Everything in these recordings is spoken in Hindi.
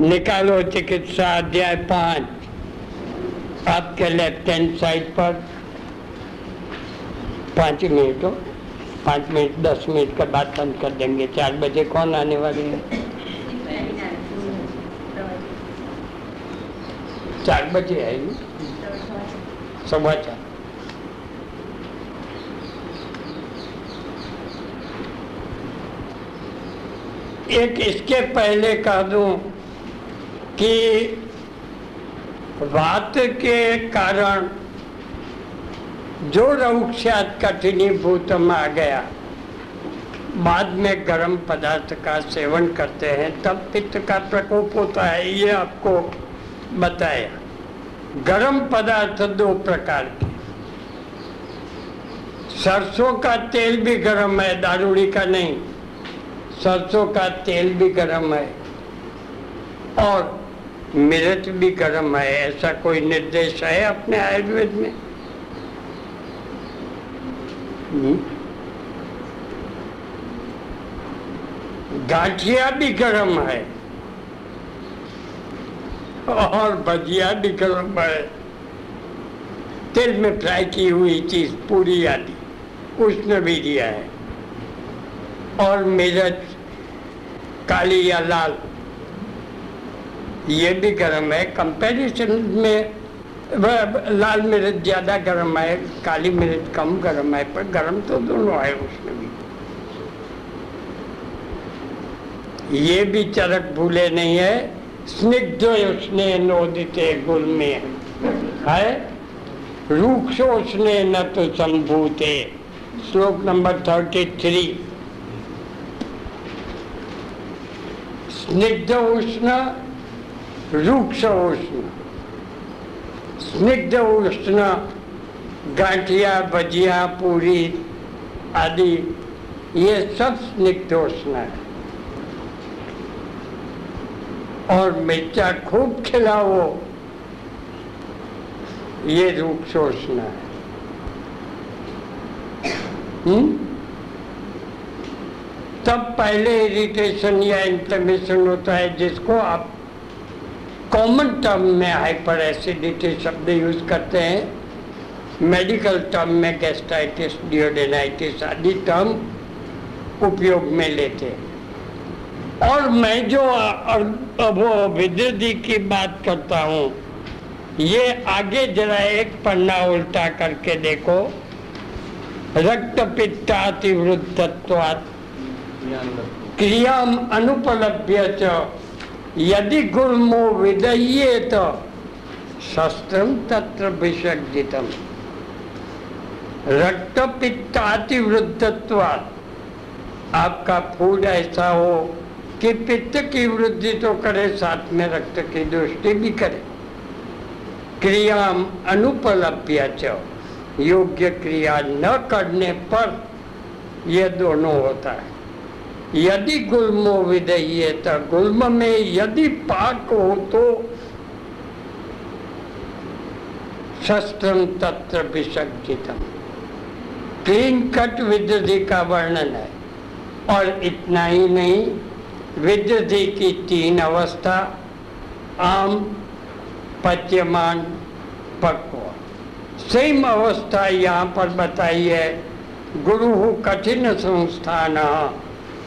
निकालो चिकित्सा अध्याय पाँच। आपके लेफ़्ट हैंड साइड पर। पाँच मिनट हो। पाँच मिनट दस मिनट के बाद बंद कर देंगे। चार बजे कौन आने वाली है? चार बजे आएगी सुबह चार। एक इसके पहले कह दूँ कि वात के कारण जो रौक्षात कठिनीभूतम आ गया, बाद में गर्म पदार्थ का सेवन करते हैं, तब पित्त का प्रकोप होता है, ये आपको बताया। गर्म पदार्थ दो प्रकार के। सरसों का तेल भी गर्म है, दारूड़ी का नहीं। सरसों का तेल भी गर्म है। और मिर्च भी गर्म है, ऐसा कोई निर्देश है अपने आयुर्वेद में? हम्म? गाठिया भी गर्म है, और भजिया भी गर्म है। तेल में फ्राई की हुई चीज़ पूरी आदि, उसने भी दिया है। और मिर्च काली या लाल ये भी गर्म है। कंपैरिजन में लाल मिर्च ज़्यादा गर्म है, काली मिर्च कम गर्म है, पर गर्म तो दोनों है उसमें भी। ये भी चरक भूले नहीं है। स्निग्ध उसने नोदिते गुल में है रूक्षोष्णे न तो संभूते। श्लोक नंबर थर्टी थ्री स्निग्ध उष्ण उष्ण स्निग्ध उष्ण गांठिया भजिया पूरी आदि ये सब स्निग्ध उष्ण है और मिर्चा खूब खिलाओ ये रूक्षोष्ण है हम्म? तब पहले इरिटेशन या इंफ्लेमेशन होता है जिसको आप कॉमन टर्म में हाइपर एसिडिटी शब्द यूज़ करते हैं। मेडिकल टर्म में गैस्ट्राइटिस डिओडेनाइटिस आदि टर्म उपयोग में लेते हैं। और मैं जो वो विद्युदी की बात करता हूँ ये आगे जरा एक पन्ना उल्टा करके देखो। रक्त पित्तातिवृद्धत्वात् क्रियाम अनुपलभ्य च यदि गुल्मो तो शस्त्र तत्र विसर्जितम। रक्त पित्तातिवृद्धत्वात् आपका फ़ूड ऐसा हो कि पित्त की वृद्धि तो करे, साथ में रक्त की दृष्टि भी करे। क्रियाम अनुपलभ्य च। योग्य क्रिया न करने पर यह दोनों होता है। यदि गुल्मो विदय तो गुल्म में यदि पाक हो तो शस्त्र तत्र विसर्जितम। क्लीन कट विद्युति का वर्णन है। और इतना ही नहीं विद्युति की तीन अवस्था, आम, पच्यमान, पक्व। सेम अवस्था यहाँ पर बताई है, गुरु कठिन संस्थान।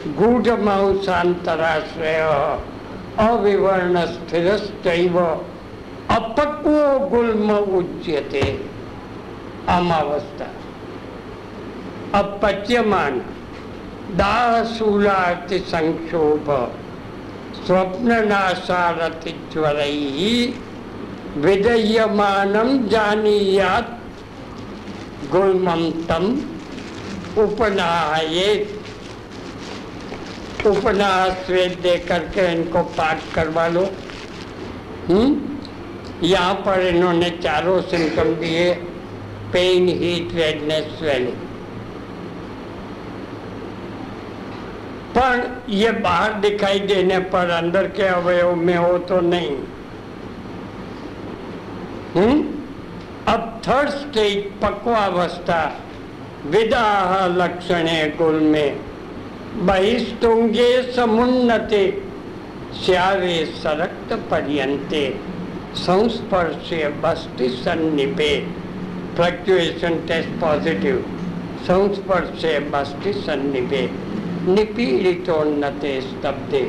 गूढ़मांसांतराश्रय अविवर्ण स्थिर अपक्व गुल्म उच्यते। अमावस्था। अपच्यमान, दाहशूलार्ति संक्षोभ स्वप्न नाशारति ज्वर विदयमानम जानीयात गुल्मम तम उपनायेत। उपन्यास वेद दे करके इनको पाठ करवा लो। हम्म? यहाँ पर इन्होंने चारों सिम्टम दिए पेन हीट रेडनेस स्वेलिंग पर ये बाहर दिखाई देने पर अंदर के अवयव में हो तो नहीं। हम्म? अब थर्ड स्टेज पक्वावस्था, विदाह लक्षण है कुल में। बहिस्तुंगे समुन्नते स्यावे सरक्त पर्यंते संस्पर्शे बस्ति सन्निपे। फ्लक्चुएशन टेस्ट पॉजिटिव संस्पर्शे बस्ति सन्निपे। निपीड़ितोन्नते स्तब्धे,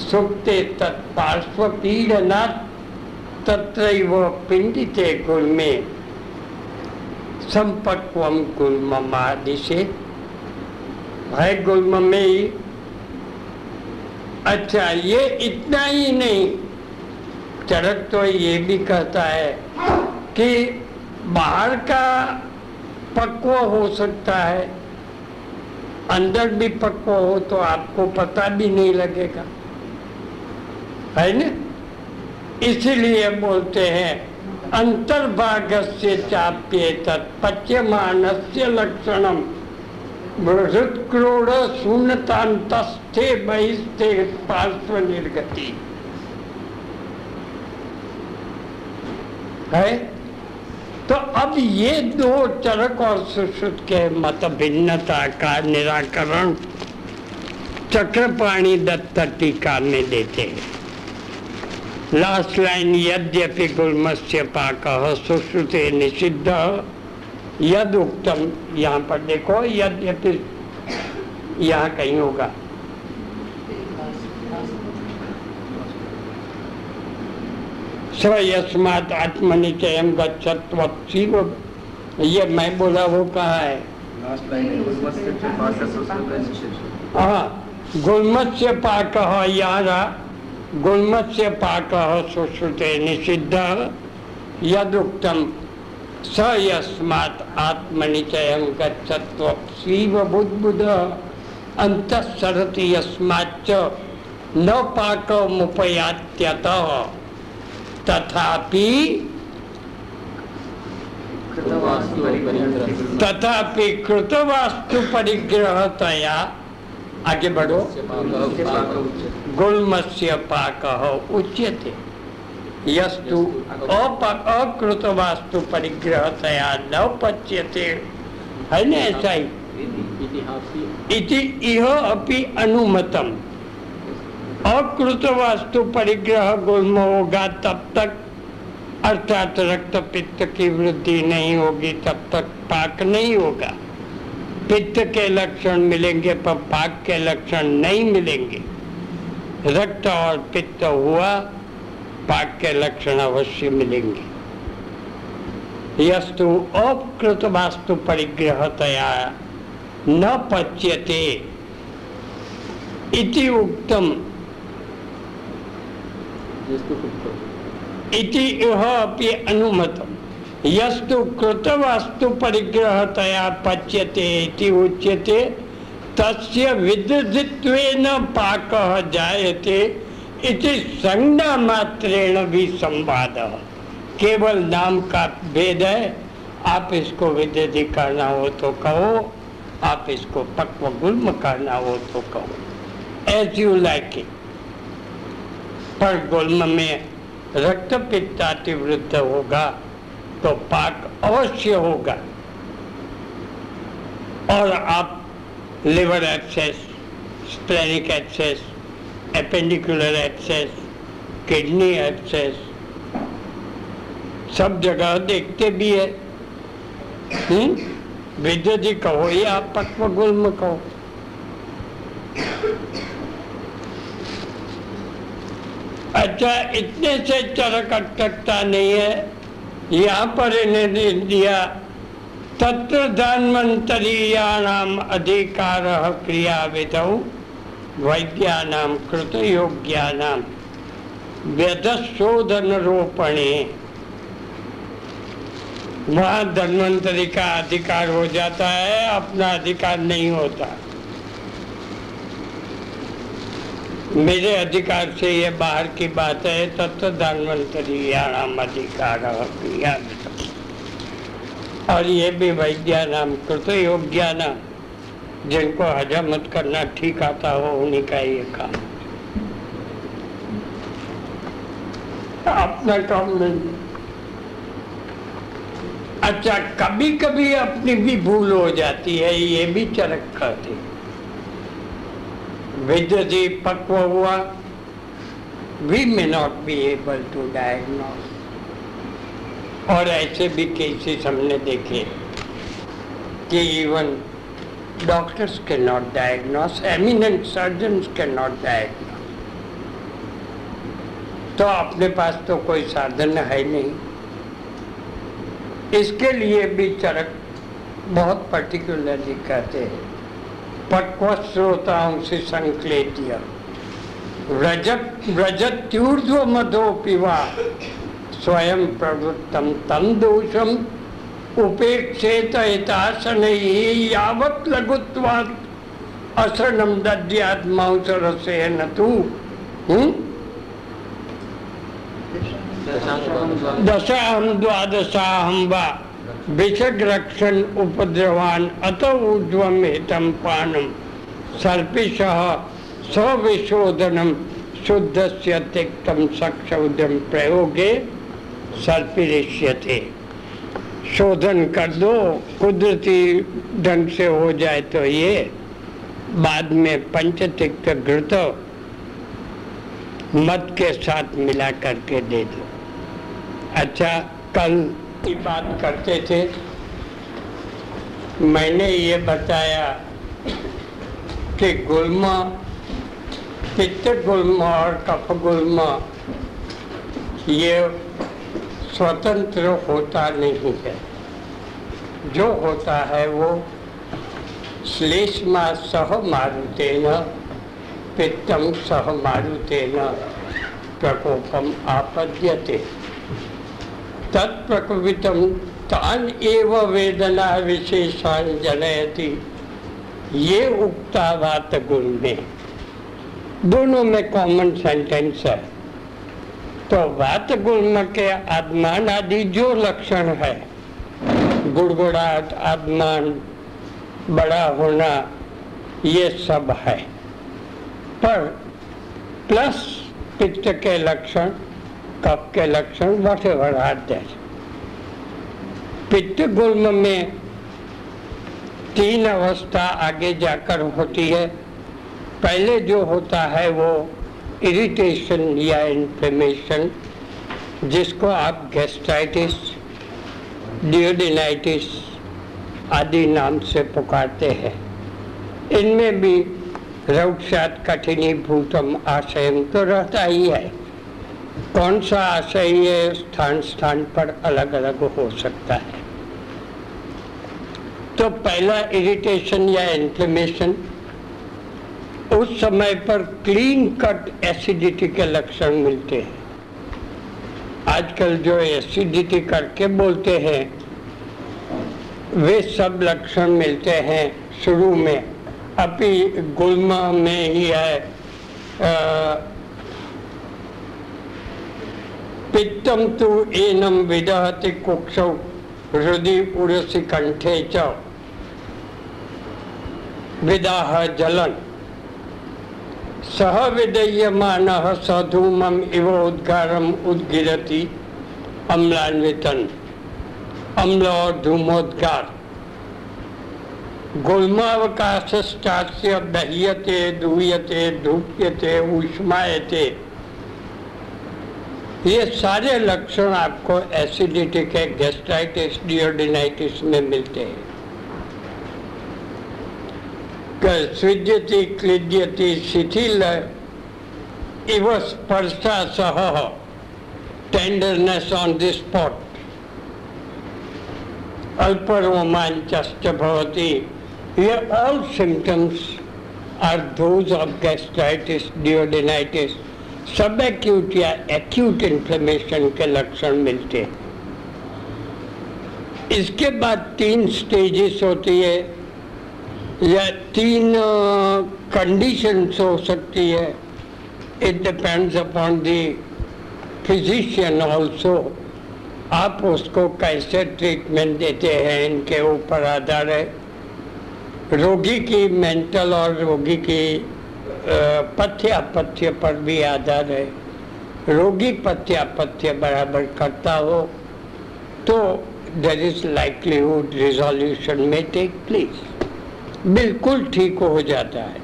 सुप्ते तत्पार्श्व पीड़ना तत्रैव पिंडिते गुल्मे। संपक्वम गुल्ममादिशे है गुल्म में ही अच्छा ये इतना ही नहीं। चरक तो ये भी कहता है कि बाहर का पक्व हो सकता है, अंदर भी पक्व हो तो आपको पता भी नहीं लगेगा। है ना? इसीलिए बोलते हैं अंतर्भाग से चाप्य तत्पच्यमान से लक्षणम। पार्श्व निर्गति है? तो अब ये दो चरक और सुश्रुत के मत भिन्नता का निराकरण चक्रपाणी दत्त टीका में देते हैं। लास्ट लाइन यद्यपि गुलमस्य पाक सुश्रुते निषिद्ध। यद उक्तम यहाँ पर देखो यद्यपि यहाँ कहीं होगा। स्वयस्मात आत्मनिचय गच्छत्व ये मैं बोला वो कहा है? हाँ गुलमत्स्य पाक यहाँ गुलमत्स्य पाक सुश्रुते निषिद्ध। यदुक्तम स यस्मात् आत्मनिचय गच्छत्व स्वीव बुद्बुद अंतसरति यस्माच्च न पाकमुपयात्यतः तथापि तथापि कृतवास्तु परिग्रहतया आगे बढ़ो गुलमस्य पाक उच्यते। यस्तु अकृत वास्तु परिग्रहतया न पच्यते। है न ऐसा ही इति इह अपि अनुमतम। अकृत वास्तु परिग्रह गुल्म होगा तब तक, अर्थात रक्त पित्त की वृद्धि नहीं होगी, तब तक पाक नहीं होगा। पित्त के लक्षण मिलेंगे, पर पाक के लक्षण नहीं मिलेंगे। रक्त और पित्त हुआ पाक के लक्षण अवश्य मिलेंगे यस्तु अकृत वास्तु परिग्रहतया न पच्यते इति उक्तम। इति यह अपि अनुमतम। यस्तु कृतवास्तु परिग्रहतया पच्यते इति उच्यते तस्य विदधित्वेन पाकः जायते इति संज्ञा मात्रेण भी संवाद। केवल नाम का भेद है। आप इसको विदधि करना हो तो कहो, आप इसको पक्व गुल्म करना हो तो कहो। एज यू लाइक इट पर गुल्म में रक्त पित्तातिवृद्ध होगा तो पाक अवश्य होगा। और आप liver abscess splenic abscess appendicular abscess kidney abscess सब जगह देखते भी है। विद्य जी कहो या पक्व गुल्म कहो। अच्छा इतने से चरक अटकता नहीं है। यहाँ पर इन्हें दिया, तत्व तत्र धन्वंतरीयाणाम अधिकार क्रिया विधौ वैद्यानाम कृत योग्यानाम व्यधशोधन रोपणे वहाँ धन्वंतरी का अधिकार हो जाता है, अपना अधिकार नहीं होता। मेरे अधिकार से ये बाहर की बात है, तत्व धन्वंतरीयाणाम अधिकार क्रिया और ये भी वैद्या नाम कृत योग्या नाम जिनको हजमत करना ठीक आता हो, उन्हीं का ये काम। अपना काम नहीं। अच्छा कभी कभी अपनी भी भूल हो जाती है, ये भी चरक कहते विद्य जी पक्व हुआ we may not be able to diagnose और ऐसे भी केसेस हमने देखे, कि even not diagnose eminent surgeons can not diagnose तो अपने पास तो कोई साधन है नहीं। इसके लिए भी चरक बहुत पर्टिकुलरली कहते हैं। पक्व श्रोताओं से संकलेतिया रजत रजत्यूर्ध्व मधो पिवा स्वयं प्रवृत्तम तम दोषम उपेक्षेत हितासन यावत लघुत्वात् असरणम दद्यात मांसर से न तू दशाहम द्वादशाहम वा विषग रक्षण उपद्रवान अत ऊर्ध्वम हितम पानम सर्पिश सविशोधनम शुद्ध से तिक्तम सक्षौदम प्रयोगे सर्पिष्यते शोधन कर दो, कुदरती ढंग से हो जाए तो ये। बाद में पंचतिक्त घृत मत के साथ मिला करके दे दो। अच्छा कल की बात करते थे। मैंने ये बताया कि गुलमा, पित्त गुलमा और कफ गुलमा, ये स्वतंत्र होता नहीं है। जो होता है वो श्लेष्मा सह मारुतेन, पित्तम सह मारुतेन, प्रकोपम आपद्यते। तत्प्रकवितम तान एव वेदना विशेषान जनयति। ये उक्ता बात गुण में। दोनों में कॉमन सेंटेंस है। तो वात गुण के आत्मान आदि जो लक्षण है, गुड़गुड़ाहट आत्मान बड़ा होना, ये सब है। पर प्लस पित्त के लक्षण, कफ के लक्षण वट एवर पित्त गुल्म में तीन अवस्था आगे जाकर होती है। पहले जो होता है वो इरिटेशन या इन्फ्लेमेशन जिसको आप गैस्ट्राइटिस डिओडिनाइटिस आदि नाम से पुकारते हैं। इनमें भी रौक्षात कठिनी भूतम आशयम तो रहता ही है। कौन सा आशय ये स्थान स्थान पर अलग अलग हो सकता है। तो पहला इरिटेशन या इन्फ्लेमेशन उस समय पर क्लीन कट एसिडिटी के लक्षण मिलते हैं। आजकल जो एसिडिटी करके बोलते हैं, वे सब लक्षण मिलते हैं शुरू में। अभी गुलमा में ही है पित्तम तो एनम विदहति कुक्ष हृदय उड़सी कंठे च। विदाह जलन। सह विदयमान सधूमम इव उद्गारम उद्गिरति। अम्लान्वितन। अम्ल और धूमोद्गार गुल्मावकाशस्टास्य दह्यते दूयते, धूप्यते, उष्मायते। ये सारे लक्षण आपको एसिडिटी के गैस्ट्राइटिस डिओडिनाइटिस में मिलते हैं। सृज्यति क्लिद्यति शिथिल इव स्पर्शा सह टेंडरनेस ऑन दिस स्पॉट अल्परोमांचश्च भवति। ये all symptoms are those of gastritis duodenitis सब एक्यूट या एक्यूट इन्फ्लेमेशन के लक्षण मिलते हैं। इसके बाद तीन स्टेजेस होती है। या तीन कंडीशंस हो सकती है। It depends upon the physician also आप उसको कैसे ट्रीटमेंट देते हैं, इनके ऊपर आधार है। रोगी की मेंटल और रोगी की पथ्य अपथ्य पर भी आधार है। रोगी पथ्य अपथ्य बराबर करता हो तो देर इज़ लाइकलीहुड रिजोल्यूशन में टेक प्लेस बिल्कुल ठीक हो जाता है।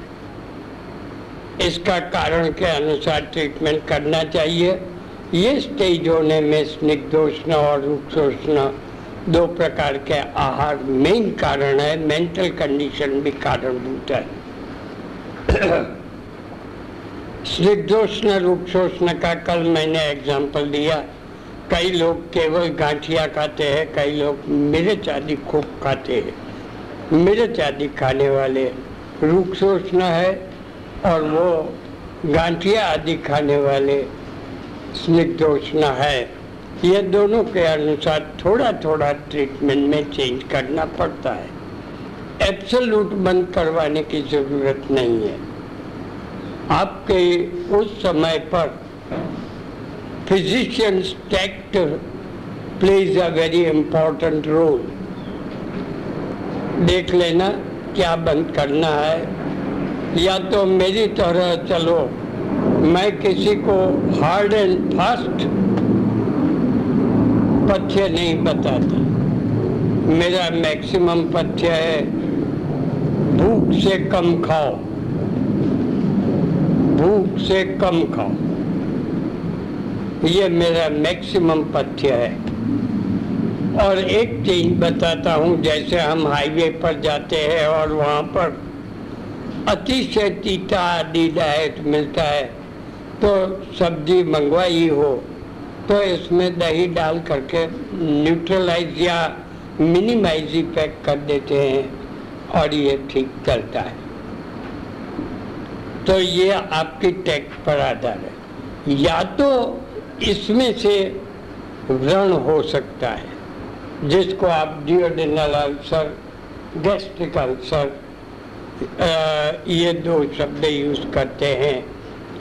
इसका कारण के अनुसार ट्रीटमेंट करना चाहिए। ये स्टेज होने में स्निग्धोष्ण और रुक्षोष्ण दो प्रकार के आहार मेन कारण है। मेंटल कंडीशन भी कारणभूत है। स्निग्धोष्ण रुक्षोष्ण का कल मैंने एग्जांपल दिया। कई लोग केवल गांठिया खाते हैं, कई लोग मिर्च आदि खूब खाते हैं। मिर्च आदि खाने वाले रुक्षोष्ण है और वो गांठिया आदि खाने वाले स्निग्धोष्ण है। ये दोनों के अनुसार थोड़ा थोड़ा ट्रीटमेंट में चेंज करना पड़ता है। एब्सोल्यूट बंद करवाने की ज़रूरत नहीं है। आपके उस समय पर physicians tact plays a very important role देख लेना क्या बंद करना है। या तो मेरी तरह चलो। मैं किसी को हार्ड एंड फास्ट पथ्य नहीं बताता। मेरा मैक्सिमम पथ्य है, भूख से कम खाओ। भूख से कम खाओ। ये मेरा मैक्सिमम पथ्य है। और एक चीज़ बताता हूँ, जैसे हम हाईवे पर जाते हैं और वहाँ पर अतिशय तीता आदि डाइट मिलता है तो सब्ज़ी मंगवाई हो तो इसमें दही डाल करके न्यूट्रलाइज या मिनिमाइज पैक कर देते हैं और ये ठीक करता है। तो ये आपकी टैक्स पर आधार है। या तो इसमें से व्रण हो सकता है। जिसको आप डिओडिनल अल्सर गैस्ट्रिक अल्सर ये दो शब्द यूज़ करते हैं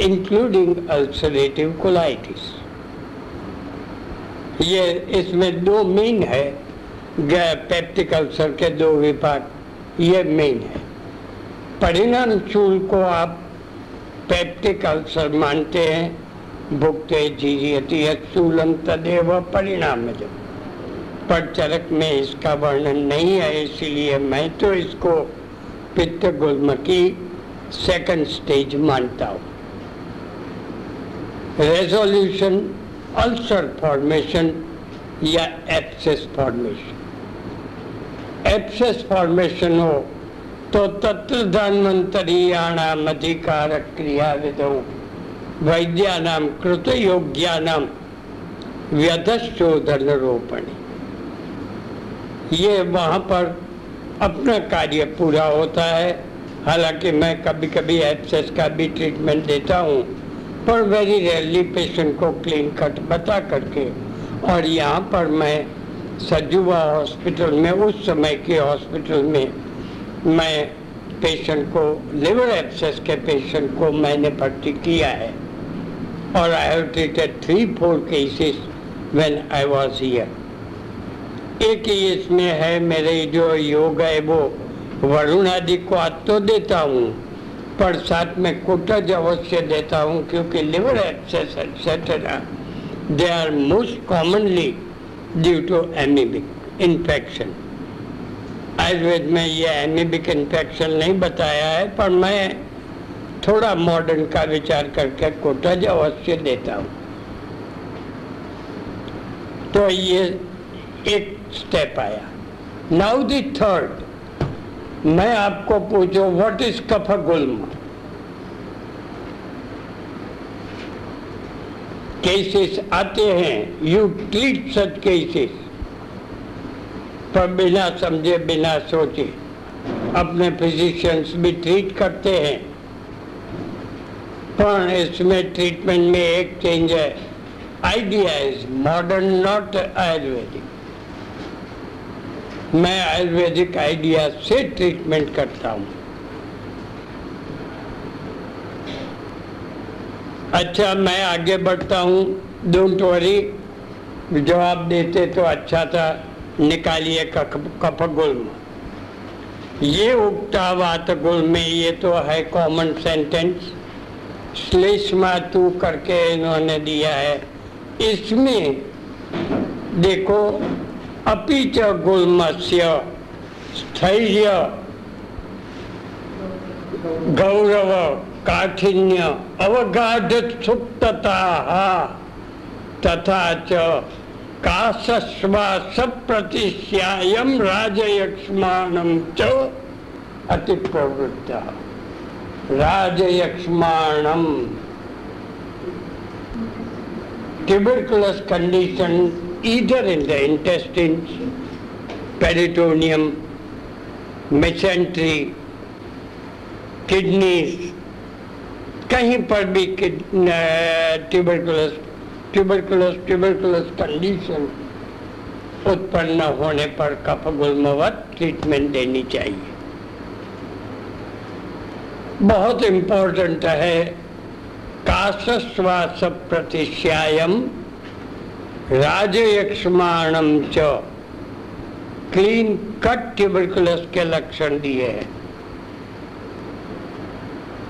इंक्लूडिंग अल्सरेटिव कोलाइटिस ये इसमें दो मेन है पेप्टिक अल्सर के दो विभाग, ये मेन है। परिणाम चूल को आप पेप्टिक अल्सर मानते हैं भुगते जीरियती चूलम तदेव, परिणाम पर चरक में इसका वर्णन नहीं है, इसीलिए मैं तो इसको पित्त गुल्म की सेकंड स्टेज मानता हूँ। रेजोल्यूशन अल्सर फॉर्मेशन या एप्सेस फॉर्मेशन एप्सेस फॉर्मेशन हो तो तत्र धन्वंतरीयाणाम अधिकार क्रिया विधो वैद्यानाम कृत योग्यानाम व्यधशोधन रोपणी ये वहाँ पर अपना कार्य पूरा होता है। हालाँकि मैं कभी कभी एप्सेस का भी ट्रीटमेंट देता हूँ, पर वेरी रेयरली पेशेंट को क्लीन कट बता करके। और यहाँ पर मैं सजुवा हॉस्पिटल में, उस समय के हॉस्पिटल में मैं पेशेंट को लिवर एब्सेस के पेशेंट को मैंने भर्ती किया है। और I have treated three four cases when I was here एक ही इसमें है मेरे जो योग है, वो वरुण आदि को आज तो देता हूँ, पर साथ में कोटज अवश्य देता हूँ, क्योंकि liver abscess etcetera they are most commonly due to amoebic infection Ayurveda में ये एमीबिक इन्फेक्शन नहीं बताया है, पर मैं थोड़ा मॉडर्न का विचार करके कोटज अवश्य देता हूँ। तो ये एक स्टेप आया। नाउ द थर्ड मैं आपको पूछो व्हाट इज़ कफ गुल्म केसेस आते हैं यू ट्रीट सच केसेस पर बिना समझे, बिना सोचे। अपने फिजिशियंस भी ट्रीट करते हैं, पर इसमें ट्रीटमेंट में एक चेंज है। Idea is modern not Ayurvedic मैं आयुर्वेदिक आइडिया से ट्रीटमेंट करता हूँ। अच्छा मैं आगे बढ़ता हूँ। डोंट वरी जवाब देते तो अच्छा था। निकालिए कफ गुल्म ये उगता वात गुल्म में, ये तो है कॉमन सेंटेंस श्लेष्मा तू करके इन्होंने दिया है। इसमें देखो अपि च गुल्मस्य स्थैर्य, गौरव काठिन्य अवगाध सुप्तता, तथा च राजयक्ष्माणम च अति प्रवृत्त राजयक्ष्माणम either in the intestines, peritoneum, mesentery, kidneys, कहीं पर भी ट्यूबरकुलस ट्यूबरकुलस ट्यूबरकुलस कंडीशन उत्पन्न होने पर कफ गुलमवत ट्रीटमेंट देनी चाहिए। बहुत इम्पोर्टेंट है काशश्वास प्रतिश्यायम राजयक्ष्माणम च। क्लीन कट ट्यूबरकुलस के लक्षण दिए हैं।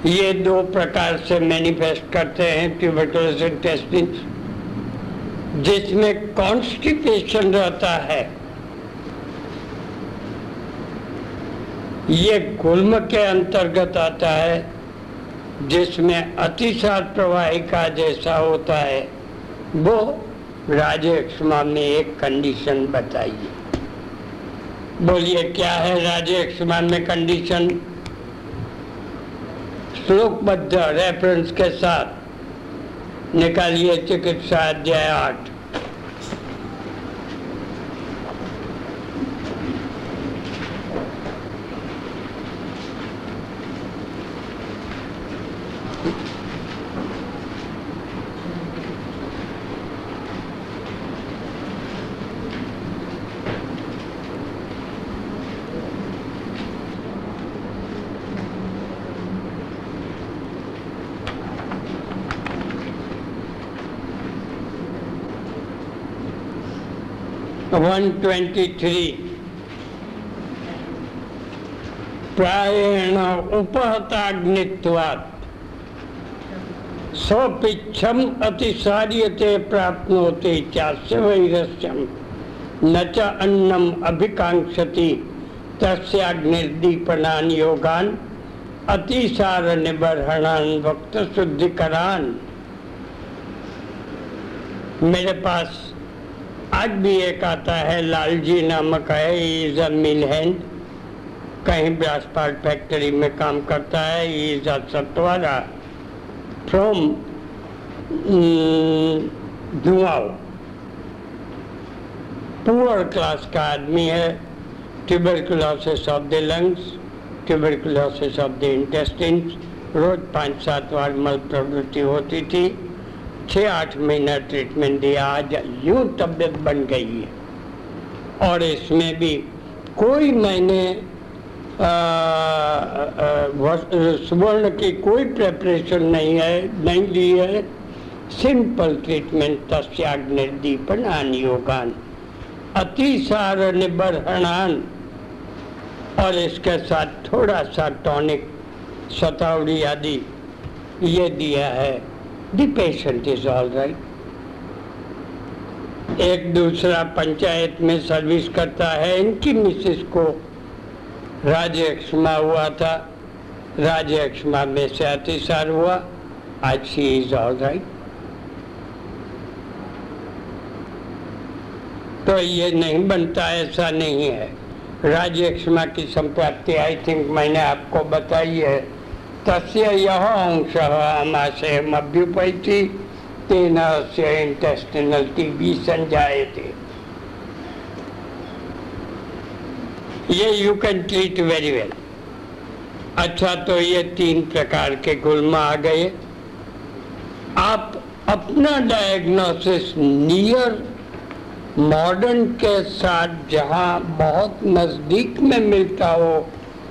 ये दो प्रकार से मैनिफेस्ट करते हैं ट्यूबरकुलस इंटेस्टिन जिसमें कॉन्स्टिपेशन रहता है। ये गुल्म के अंतर्गत आता है, जिसमें अतिसार प्रवाहिका जैसा होता है, वो राजेक्ष्मा में एक कंडीशन बताइए। बोलिए, क्या है राजेक्षमा में कंडीशन श्लोकबद्ध रेफरेंस के साथ निकालिए चिकित्सा अध्याय आठ। वन ट्वेंटी थ्री प्रायण उपहताग्नित्वात्। स्वपिच्छम अतिसार्यते प्राप्नोति चास्य वैरस्यम न च अन्नम अभिकांक्षति तस्याग्निर्दीपनान योगान अतिसार निबर्हणान वक्त शुद्धिकरान मेरे पास आज भी एक आता है, लालजी नामक है, इज़ अ मिल हैंड। कहीं ब्रासपाट फैक्ट्री में काम करता है, इज़ अ सतवारा। फ्रॉम धुआओ पुअर क्लास का आदमी है, tuberculosis of the lungs, tuberculosis of the intestine रोज पाँच सात बार मल प्रवृत्ति होती थी। छः आठ महीना ट्रीटमेंट दिया, आज यूँ तबीयत बन गई है। और इसमें भी कोई मैंने सुवर्ण की कोई प्रेपरेशन नहीं है, नहीं दी है। सिंपल ट्रीटमेंट तस्याग्निर्दीपन योगान। अतिसार निबरहणान और इसके साथ थोड़ा सा टॉनिक सतावड़ी आदि ये दिया है। The patient is all right. एक दूसरा पंचायत में सर्विस करता है, इनकी मिसेस को राजयक्षमा हुआ था। राजयक्षमा में से अतिसार हुआ। आज सी इज़ ऑल राइट तो ये नहीं बनता, ऐसा नहीं है। राजयक्षमा की संप्राप्ति आई थिंक मैंने आपको बताई है। तस्य यह अंशः आमाशयमभ्युपैति तेन अस्य इंटेस्टिनल टीबी संजायते। ये you can treat very well अच्छा तो ये तीन प्रकार के गुलमा आ गए। आप अपना डायग्नोसिस नियर मॉडर्न के साथ जहाँ बहुत नज़दीक में मिलता हो,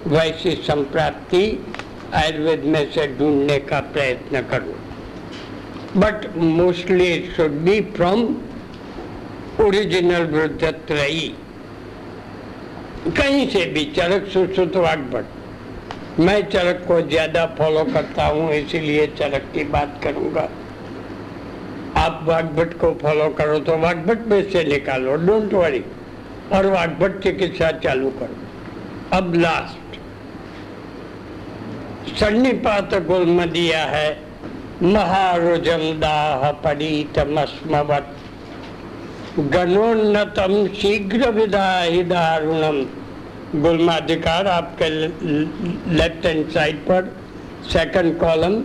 वैसी संप्राप्ति आयुर्वेद में से ढूँढने का प्रयत्न करूँ। But mostly it should be from original वृद्धत्रयी। कहीं से भी चरक सुश्रुत वाग्भट मैं चरक को ज़्यादा फॉलो करता हूँ, इसीलिए चरक की बात करूँगा। आप वाग्भट को फॉलो करो तो वाग्भट में से निकालो डोंट वरी और वाग्भट चिकित्सा चालू करो। अब लास्ट सन्निपात गुल्म दिया है महारुजम दाह परीतमस्मवत गणोन्नतम शीघ्र विदाही दारुणम गुलमाधिकार आपके लेफ़्ट हैंड साइड पर सेकंड कॉलम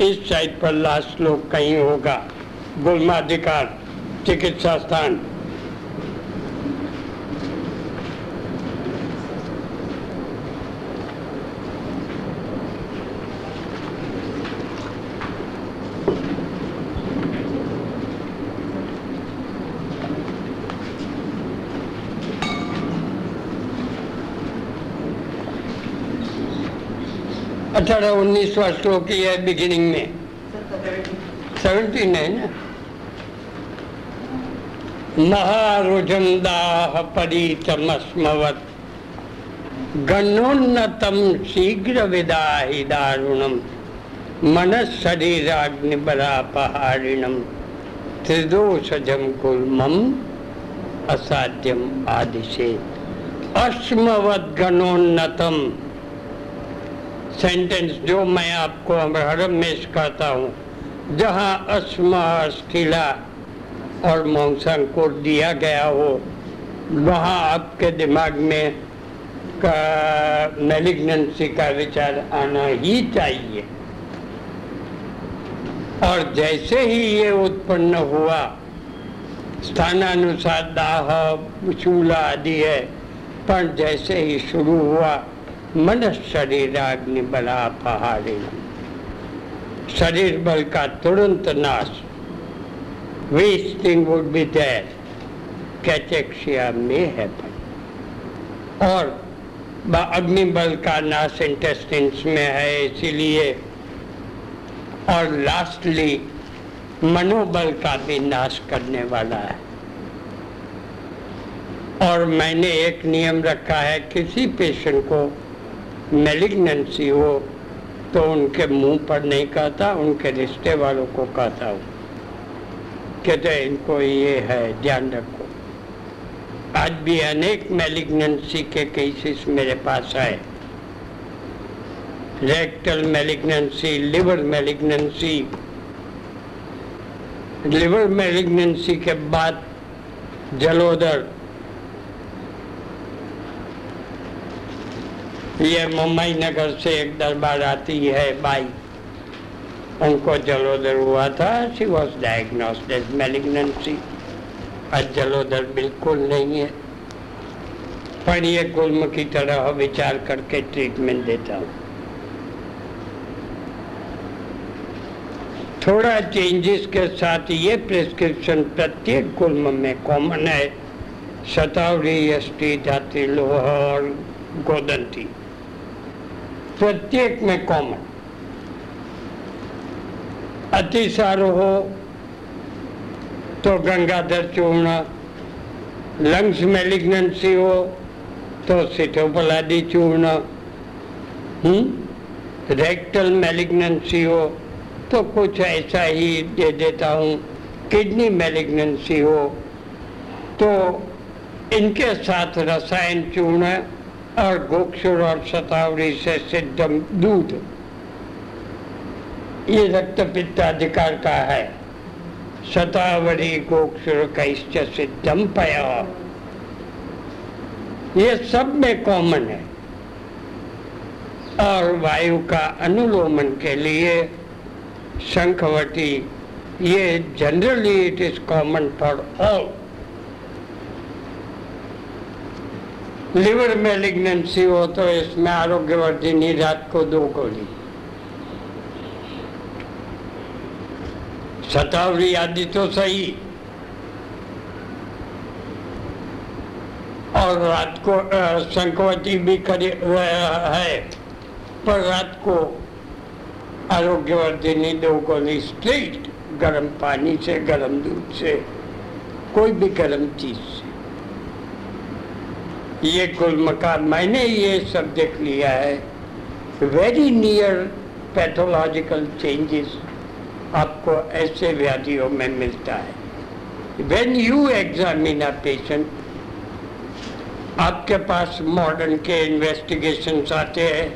इस साइड पर लास्ट लोग कहीं होगा। गुलमाधिकार, चिकित्सा स्थान। अठारह उन्नीसवा श्लोक ही है बिगिनिंग में। सेवेंटीन है। ना महारुजम दाह परितमस्मवत गणोन्नतम शीघ्र विदाहि दारुणम मन शरीराग्निबलापहारिणम त्रिदोषजम कुलमम असाध्यम आदिशे अश्मवत गणोन्नतम सेंटेंस जो मैं आपको हर में सिखाता हूँ। जहाँ अस्मा स्थिला और मोंगसंग को दिया गया हो, वहाँ आपके दिमाग में का मेलिग्नेंसी का विचार आना ही चाहिए। और जैसे ही ये उत्पन्न हुआ, स्थानानुसार दाह चूला आदि है, पर जैसे ही शुरू हुआ मन शरीर अग्नि बला पहाड़ी शरीर बल का तुरंत नाश wasting would be there cachexia में है और अग्नि बल का नाश इंटेस्टिन्स में है, इसीलिए। और लास्टली मनोबल का भी नाश करने वाला है। और मैंने एक नियम रखा है, किसी पेशेंट को मेलिग्नेंसी हो तो उनके मुँह पर नहीं कहता, उनके रिश्ते वालों को कहता हूँ। कहते इनको ये है, ध्यान रखो। आज भी अनेक मेलिग्नेंसी के केसेस मेरे पास आए। Rectal malignancy liver malignancy liver malignancy के बाद जलोदर ये मुंबई नगर से एक दरबार आती है, बाई। उनको जलोदर हुआ था she was diagnosed as malignancy आज जलोदर बिल्कुल नहीं है। पर ये गुल्म की तरह विचार करके ट्रीटमेंट देता हूँ। थोड़ा चेंजेस के साथ ये प्रिस्क्रिप्शन प्रत्येक गुल्म में कॉमन है। शतावरी यष्टि धात्री लोहा और गोदंती। प्रत्येक में कॉमन अतिसार हो तो गंगाधर चूर्ण, लंग्स मेलिग्नेंसी हो तो सिटोपलादी चूर्ण रेक्टल मेलिग्नेंसी हो तो कुछ ऐसा ही दे देता हूँ। किडनी मेलिग्नेंसी हो तो इनके साथ रसायन चूर्ण और गोक्षुर और शतावरी से सिद्धम दूध ये रक्त पित्ताधिकार का है। शतावरी गोक्षुर कैश्च सिद्धम पया। ये सब में कॉमन है। और वायु का अनुलोमन के लिए शंखवटी ये generally it is common for all liver malignancy हो तो इसमें आरोग्यवर्धिनी रात को दो गोली। सतावरी आदि तो सही। और रात को संकवती भी करी है। पर रात को आरोग्यवर्धिनी दो गोली स्ट्रेट, गर्म पानी से, गर्म दूध से, कोई भी गर्म चीज़ से। ये गुल मकान मैंने ये सब देख लिया है। वेरी नियर पैथोलॉजिकल चेंजेस आपको ऐसे व्याधियों में मिलता है। When you examine a patient आपके पास मॉडर्न के इन्वेस्टिगेशन आते हैं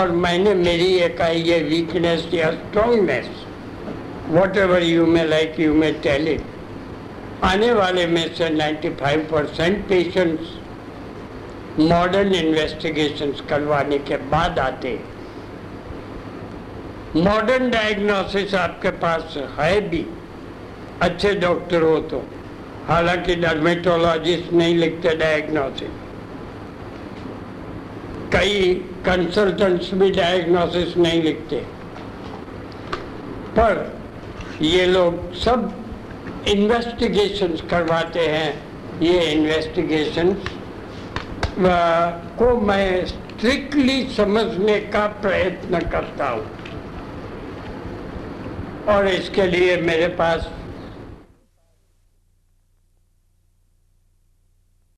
और मैंने मेरी एक आई ये वीकनेस या strongness whatever you may like you may tell it आने वाले में से 95 परसेंट पेशेंट्स मॉडर्न इन्वेस्टिगेशंस करवाने के बाद आते। मॉडर्न डायग्नोसिस आपके पास है भी। अच्छे डॉक्टर हो तो। हालाँकि डर्मेटोलॉजिस्ट नहीं लिखते डायग्नोसिस। कई कंसल्टेंट्स भी डायग्नोसिस नहीं लिखते। पर ये लोग सब इन्वेस्टिगेशंस करवाते हैं। ये इन्वेस्टिगेशंस को मैं स्ट्रिक्टली समझने का प्रयत्न करता हूँ। और इसके लिए मेरे पास